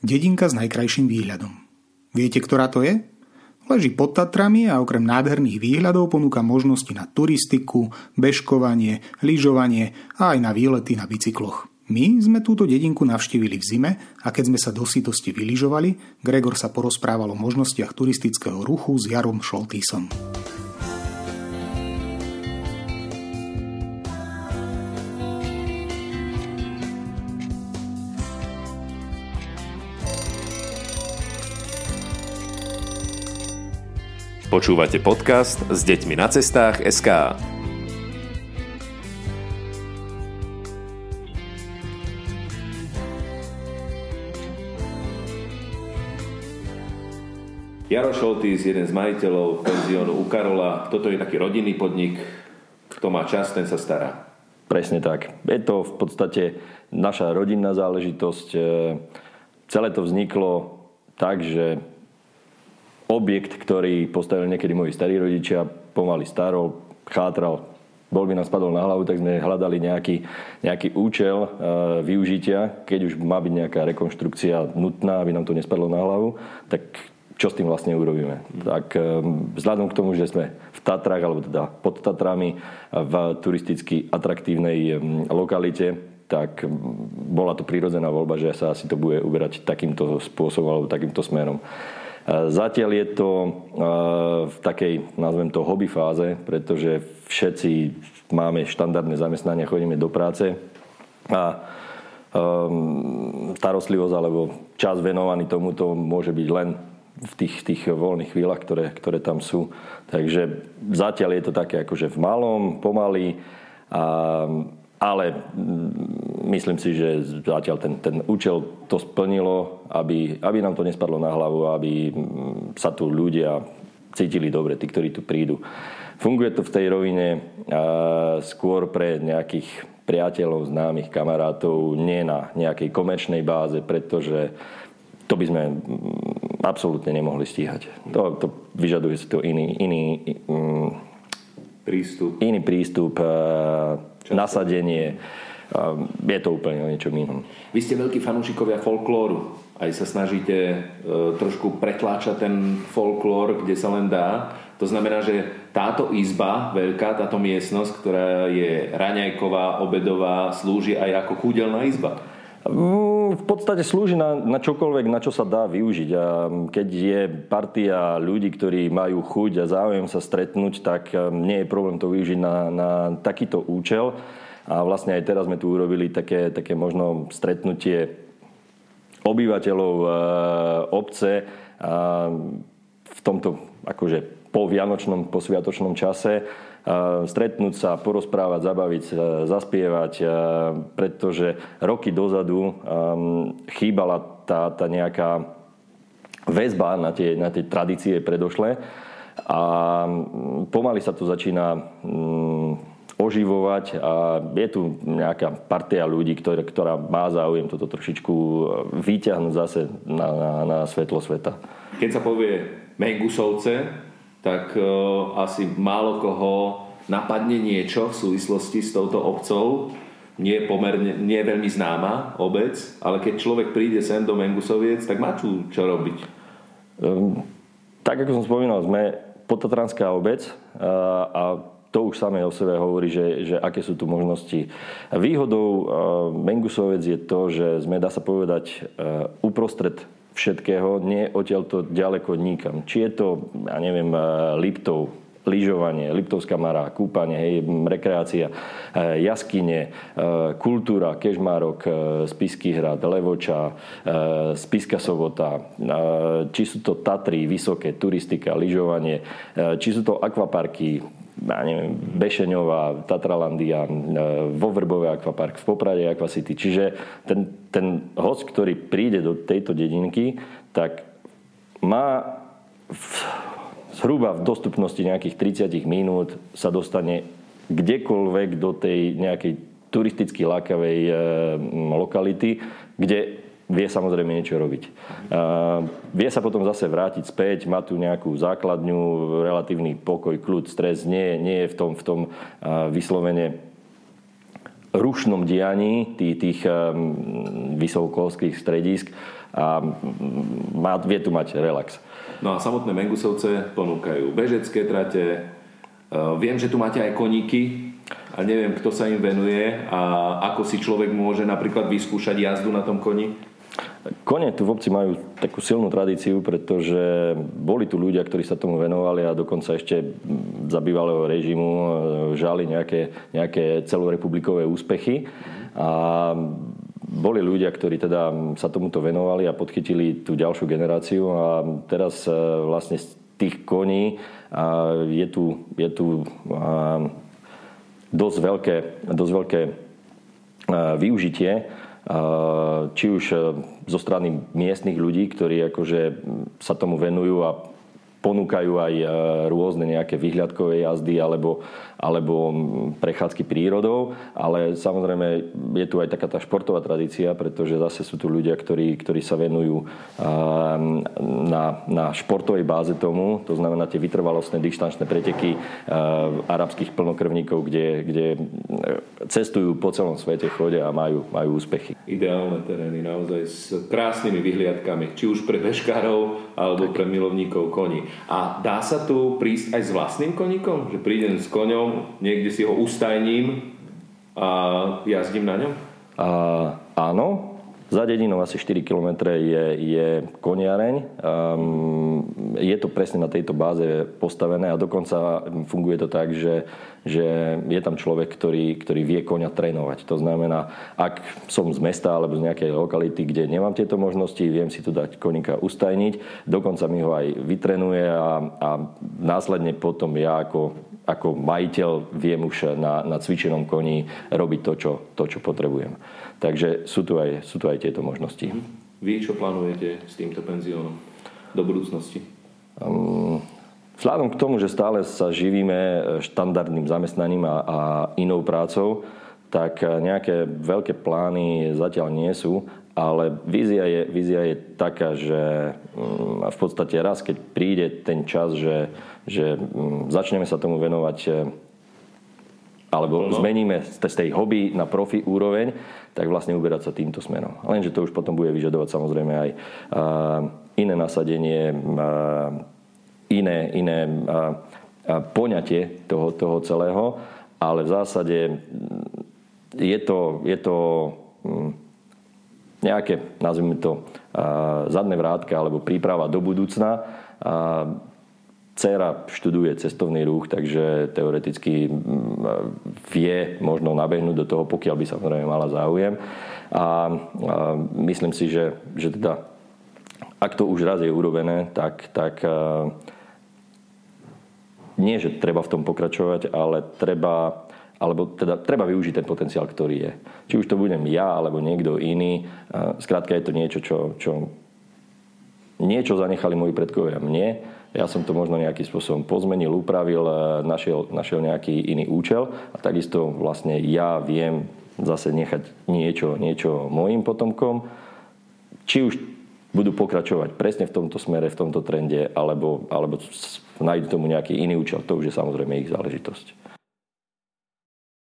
Dedinka s najkrajším výhľadom. Viete, ktorá to je? Leží pod Tatrami a okrem nádherných výhľadov ponúka možnosti na turistiku, bežkovanie, lyžovanie a aj na výlety na bicykloch. My sme túto dedinku navštívili v zime a keď sme sa do sítosti vylyžovali, Gregor sa porozprával o možnostiach turistického ruchu s Jarom Šoltýsom. Počúvate podcast s deťmi na cestách SK. Jaro Šoltís, jeden z majiteľov penziónu u Karola. Toto je taký rodinný podnik. Kto má čas, ten sa stará. Presne tak. Je to v podstate naša rodinná záležitosť. Celé to vzniklo tak, že objekt, ktorý postavili niekedy moji starí rodičia, pomaly starol, chátral, bol by nám spadol na hlavu, tak sme hľadali nejaký, nejaký účel e, využitia. Keď už má byť nejaká rekonštrukcia nutná, aby nám to nespadlo na hlavu, tak čo s tým vlastne urobíme. Tak e, vzhľadom k tomu, že sme v Tatrách, alebo teda pod Tatrami, v turisticky atraktívnej lokalite, tak bola to prírodzená voľba, že sa asi to bude uberať takýmto spôsobom alebo takýmto smerom. Zatiaľ je to v takej, nazvem to, hobby fáze, pretože všetci máme štandardné zamestnania, chodíme do práce a um, starostlivosť alebo čas venovaný tomuto môže byť len v tých, tých voľných chvíľach, ktoré, ktoré tam sú. Takže zatiaľ je to také akože v malom, pomaly. A ale mm, myslím si, že zatiaľ ten, ten účel to splnilo, aby, aby nám to nespadlo na hlavu, aby mm, sa tu ľudia cítili dobre, tí, ktorí tu prídu. Funguje to v tej rovine skôr pre nejakých priateľov, známych, kamarátov, nie na nejakej komerčnej báze, pretože to by sme mm, absolútne nemohli stíhať. To, to vyžaduje si to iný, iný prístup. Iný prístup Často. nasadenie. Je to úplne o niečom inom. Vy ste veľkí fanúšikovia folklóru. Aj sa snažíte e, trošku pretláčať ten folklór, kde sa len dá. To znamená, že táto izba, veľká, táto miestnosť, ktorá je raňajková, obedová, slúži aj ako kúdelná izba. V podstate slúži na, na čokoľvek, na čo sa dá využiť. A keď je partia ľudí, ktorí majú chuť a záujem sa stretnúť, tak nie je problém to využiť na, na takýto účel. A vlastne aj teraz sme tu urobili také, také možno stretnutie obyvateľov e, obce a v tomto akože po vianočnom, po sviatočnom čase stretnúť sa, porozprávať, zabaviť, zaspievať, pretože roky dozadu chýbala tá, tá nejaká väzba na tie, na tie tradície predošlé a pomaly sa to začína oživovať a je tu nejaká partia ľudí, ktorá, ktorá má záujem toto trošičku vyťahnuť zase na, na, na svetlo sveta. Keď sa povie Mengusovce, tak uh, asi málo koho napadne niečo v súvislosti s touto obcou. Nie, pomerne, nie je veľmi známa obec, ale keď človek príde sem do Mengusoviec, tak má tu čo robiť. Um, tak ako som spomínal, sme potatranská obec a, a to už samé o sebe hovorí, že, že aké sú tu možnosti. Výhodou uh, Mengusovec je to, že sme, dá sa povedať, uprostred všetkého, nie odtiaľ to ďaleko nikam. Či je to, ja neviem, eh, Liptov, lyžovanie, Liptovská mara, kúpanie, hej, rekreácia, eh, jaskyne, eh, kultúra, Kežmarok, Spisky hrad, Levoča, Spiska sobota, či sú to Tatry, vysoké, turistika, lyžovanie, či sú to akvaparky, ja neviem, Bešeňová, Tatralandia, e, vo Vrbové akvapark, v Poprade Aquacity. Čiže ten, ten host, ktorý príde do tejto dedinky, tak má v, zhruba v dostupnosti nejakých 30 minút sa dostane kdekoľvek do tej nejakej turisticky lákavej e, lokality, kde vie samozrejme niečo robiť. Uh, vie sa potom zase vrátiť späť, má tu nejakú základňu, relatívny pokoj, kľud, stres, nie, nie je v tom, v tom uh, vyslovene rušnom dianí tých, tých um, vysokokolských stredísk. a má, vie tu mať relax. No a samotné Mengusovce ponúkajú bežecké trate, e, viem, že tu máte aj koníky, a neviem, kto sa im venuje a ako si človek môže napríklad vyskúšať jazdu na tom koni? Kone tu v obci majú takú silnú tradíciu, pretože boli tu ľudia, ktorí sa tomu venovali a dokonca ešte za bývalého režimu e, žali nejaké, nejaké celorepublikové úspechy. A boli ľudia, ktorí teda sa tomuto venovali a podchytili tú ďalšiu generáciu a teraz e, vlastne z tých koní je tu, je tu dosť veľké, dosť veľké využitie či už e, zo strany miestnych ľudí, ktorí akože sa tomu venujú a ponúkajú aj e, rôzne nejaké vyhľadkové jazdy alebo, alebo prechádzky prírodou, ale samozrejme je tu aj taká tá športová tradícia, pretože zase sú tu ľudia, ktorí, ktorí sa venujú na, na športovej báze tomu, to znamená tie vytrvalostné dištančné preteky arabských plnokrvníkov, kde, kde e, cestujú po celom svete, chodia a majú, majú úspechy. Ideálne terény naozaj s krásnymi vyhliadkami, či už pre bežkárov alebo pre milovníkov koní. A dá sa tu prísť aj s vlastným koníkom? Že prídem s koňom, niekde si ho ustajním a jazdím na ňom? A, áno, za dedinou asi 4 km je, je koniareň. Um, je to presne na tejto báze postavené a dokonca funguje to tak, že, že je tam človek, ktorý, ktorý vie konia trénovať. To znamená, ak som z mesta alebo z nejakej lokality, kde nemám tieto možnosti, viem si tu dať koníka ustajniť, dokonca mi ho aj vytrenuje a, a následne potom ja ako, ako majiteľ viem už na, na cvičenom koni robiť to, čo, to, čo potrebujem. Takže sú tu aj, sú tu aj tieto možnosti. Mhm. Vy čo plánujete s týmto penziónom do budúcnosti? Um, vzhľadom k tomu, že stále sa živíme štandardným zamestnaním a, a inou prácou, tak nejaké veľké plány zatiaľ nie sú, ale vízia je, vízia je taká, že um, v podstate raz, keď príde ten čas, že, že um, začneme sa tomu venovať alebo no. zmeníme z tej hobby na profi úroveň, tak vlastne uberať sa týmto smerom. Lenže to už potom bude vyžadovať samozrejme aj iné nasadenie, iné, iné poňatie toho, toho celého, ale v zásade je to, je to nejaké, nazvime to, zadné vrátka alebo príprava do budúcna. Cera študuje cestovný ruch, takže teoreticky vie možno nabehnúť do toho, pokiaľ by samozrejme mala záujem. A myslím si, že, že teda, ak to už raz je urobené, tak, tak nie, že treba v tom pokračovať, ale treba alebo teda treba využiť ten potenciál, ktorý je. Či už to budem ja, alebo niekto iný. Skrátka je to niečo, čo, čo niečo zanechali moji predkovia mne ja som to možno nejakým spôsobom pozmenil, upravil, našiel, našiel nejaký iný účel a takisto vlastne ja viem zase nechať niečo, niečo mojim potomkom. Či už budú pokračovať presne v tomto smere, v tomto trende, alebo, alebo nájdu tomu nejaký iný účel, to už je samozrejme ich záležitosť.